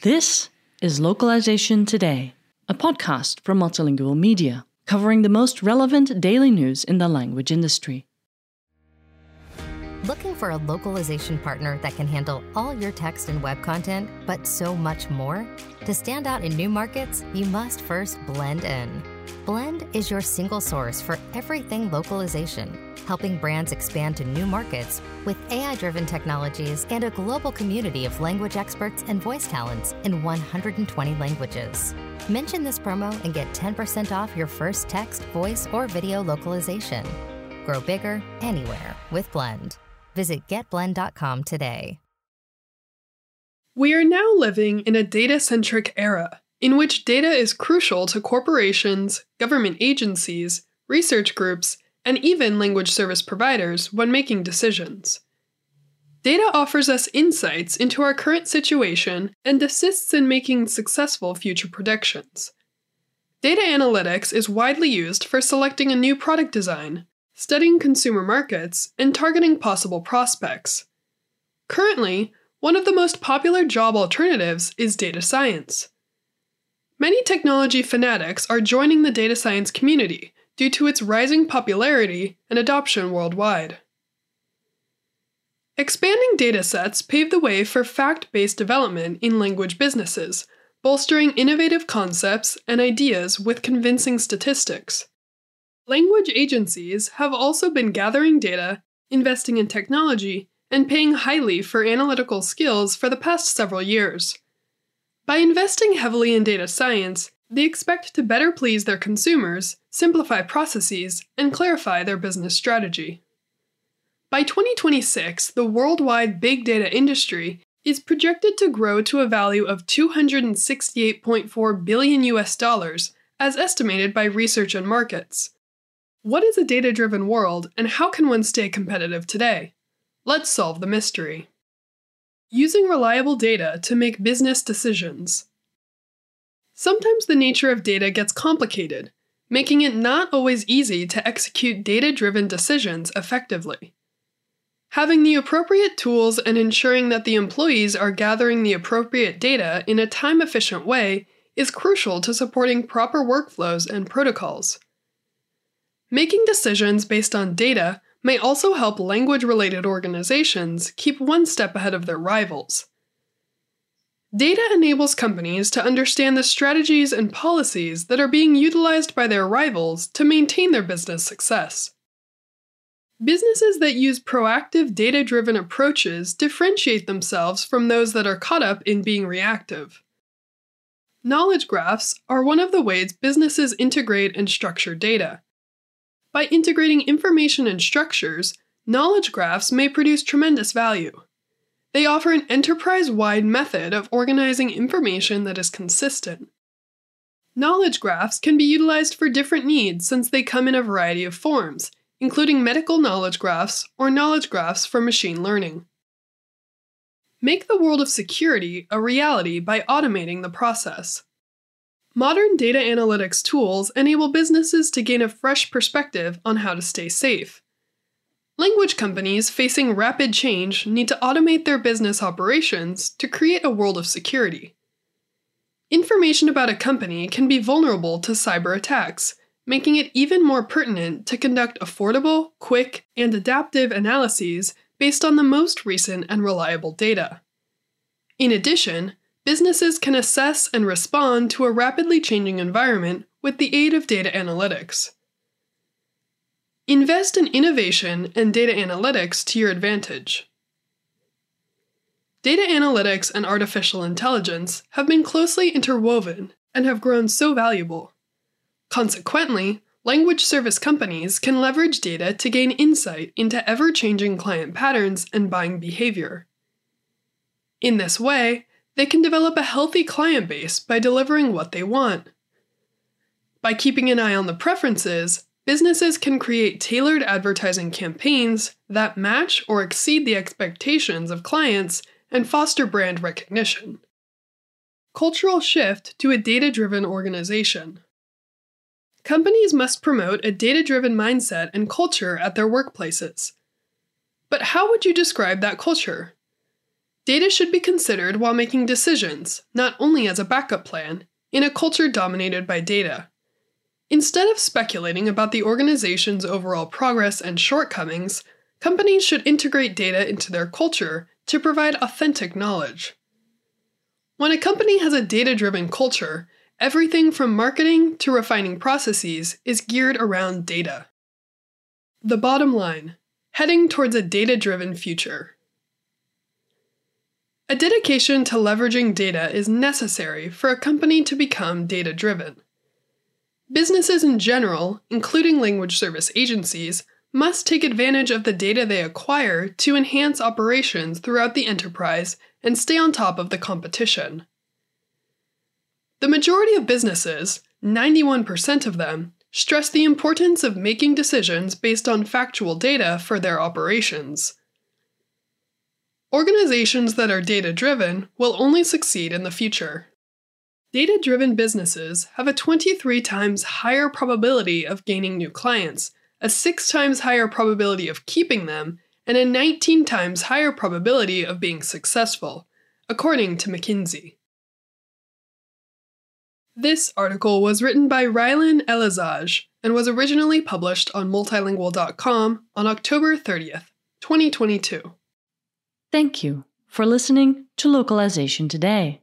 This is Localization Today, a podcast from Multilingual Media, covering the most relevant daily news in the language industry. Looking for a localization partner that can handle all your text and web content, but so much more? To stand out in new markets, you must first blend in. Blend is your single source for everything localization, helping brands expand to new markets with AI driven technologies and a global community of language experts and voice talents in 120 languages. Mention this promo and get 10% off your first text, voice, or video localization. Grow bigger anywhere with Blend. Visit getblend.com today. We are now living in a data centric era in which data is crucial to corporations, government agencies, research groups, and even language service providers when making decisions. Data offers us insights into our current situation and assists in making successful future predictions. Data analytics is widely used for selecting a new product design, studying consumer markets, and targeting possible prospects. Currently, one of the most popular job alternatives is data science. Many technology fanatics are joining the data science community due to its rising popularity and adoption worldwide. Expanding datasets pave the way for fact based development in language businesses, bolstering innovative concepts and ideas with convincing statistics. Language agencies have also been gathering data, investing in technology, and paying highly for analytical skills for the past several years. By investing heavily in data science, they expect to better please their consumers, simplify processes, and clarify their business strategy. By 2026, the worldwide big data industry is projected to grow to a value of 268.4 billion US dollars as estimated by Research and Markets. What is a data driven world and how can one stay competitive today? Let's solve the mystery. Using reliable data to make business decisions. Sometimes the nature of data gets complicated, making it not always easy to execute data driven decisions effectively. Having the appropriate tools and ensuring that the employees are gathering the appropriate data in a time efficient way is crucial to supporting proper workflows and protocols. Making decisions based on data may also help language related organizations keep one step ahead of their rivals. Data enables companies to understand the strategies and policies that are being utilized by their rivals to maintain their business success. Businesses that use proactive data driven approaches differentiate themselves from those that are caught up in being reactive. Knowledge graphs are one of the ways businesses integrate and structure data. By integrating information and structures, knowledge graphs may produce tremendous value. They offer an enterprise wide method of organizing information that is consistent. Knowledge graphs can be utilized for different needs since they come in a variety of forms, including medical knowledge graphs or knowledge graphs for machine learning. Make the world of security a reality by automating the process. Modern data analytics tools enable businesses to gain a fresh perspective on how to stay safe. Language companies facing rapid change need to automate their business operations to create a world of security. Information about a company can be vulnerable to cyber attacks, making it even more pertinent to conduct affordable, quick, and adaptive analyses based on the most recent and reliable data. In addition, businesses can assess and respond to a rapidly changing environment with the aid of data analytics. Invest in innovation and data analytics to your advantage. Data analytics and artificial intelligence have been closely interwoven and have grown so valuable. Consequently, language service companies can leverage data to gain insight into ever changing client patterns and buying behavior. In this way, they can develop a healthy client base by delivering what they want. By keeping an eye on the preferences, businesses can create tailored advertising campaigns that match or exceed the expectations of clients and foster brand recognition. Cultural shift to a data driven organization. Companies must promote a data driven mindset and culture at their workplaces. But how would you describe that culture? Data should be considered while making decisions, not only as a backup plan, in a culture dominated by data. Instead of speculating about the organization's overall progress and shortcomings, companies should integrate data into their culture to provide authentic knowledge. When a company has a data driven culture, everything from marketing to refining processes is geared around data. The bottom line heading towards a data driven future. A dedication to leveraging data is necessary for a company to become data driven. Businesses in general, including language service agencies, must take advantage of the data they acquire to enhance operations throughout the enterprise and stay on top of the competition. The majority of businesses, 91% of them, stress the importance of making decisions based on factual data for their operations. Organizations that are data driven will only succeed in the future. Data driven businesses have a 23 times higher probability of gaining new clients, a 6 times higher probability of keeping them, and a 19 times higher probability of being successful, according to McKinsey. This article was written by Rilind Elezaj and was originally published on multilingual.com on October 30th, 2022. Thank you for listening to Localization Today.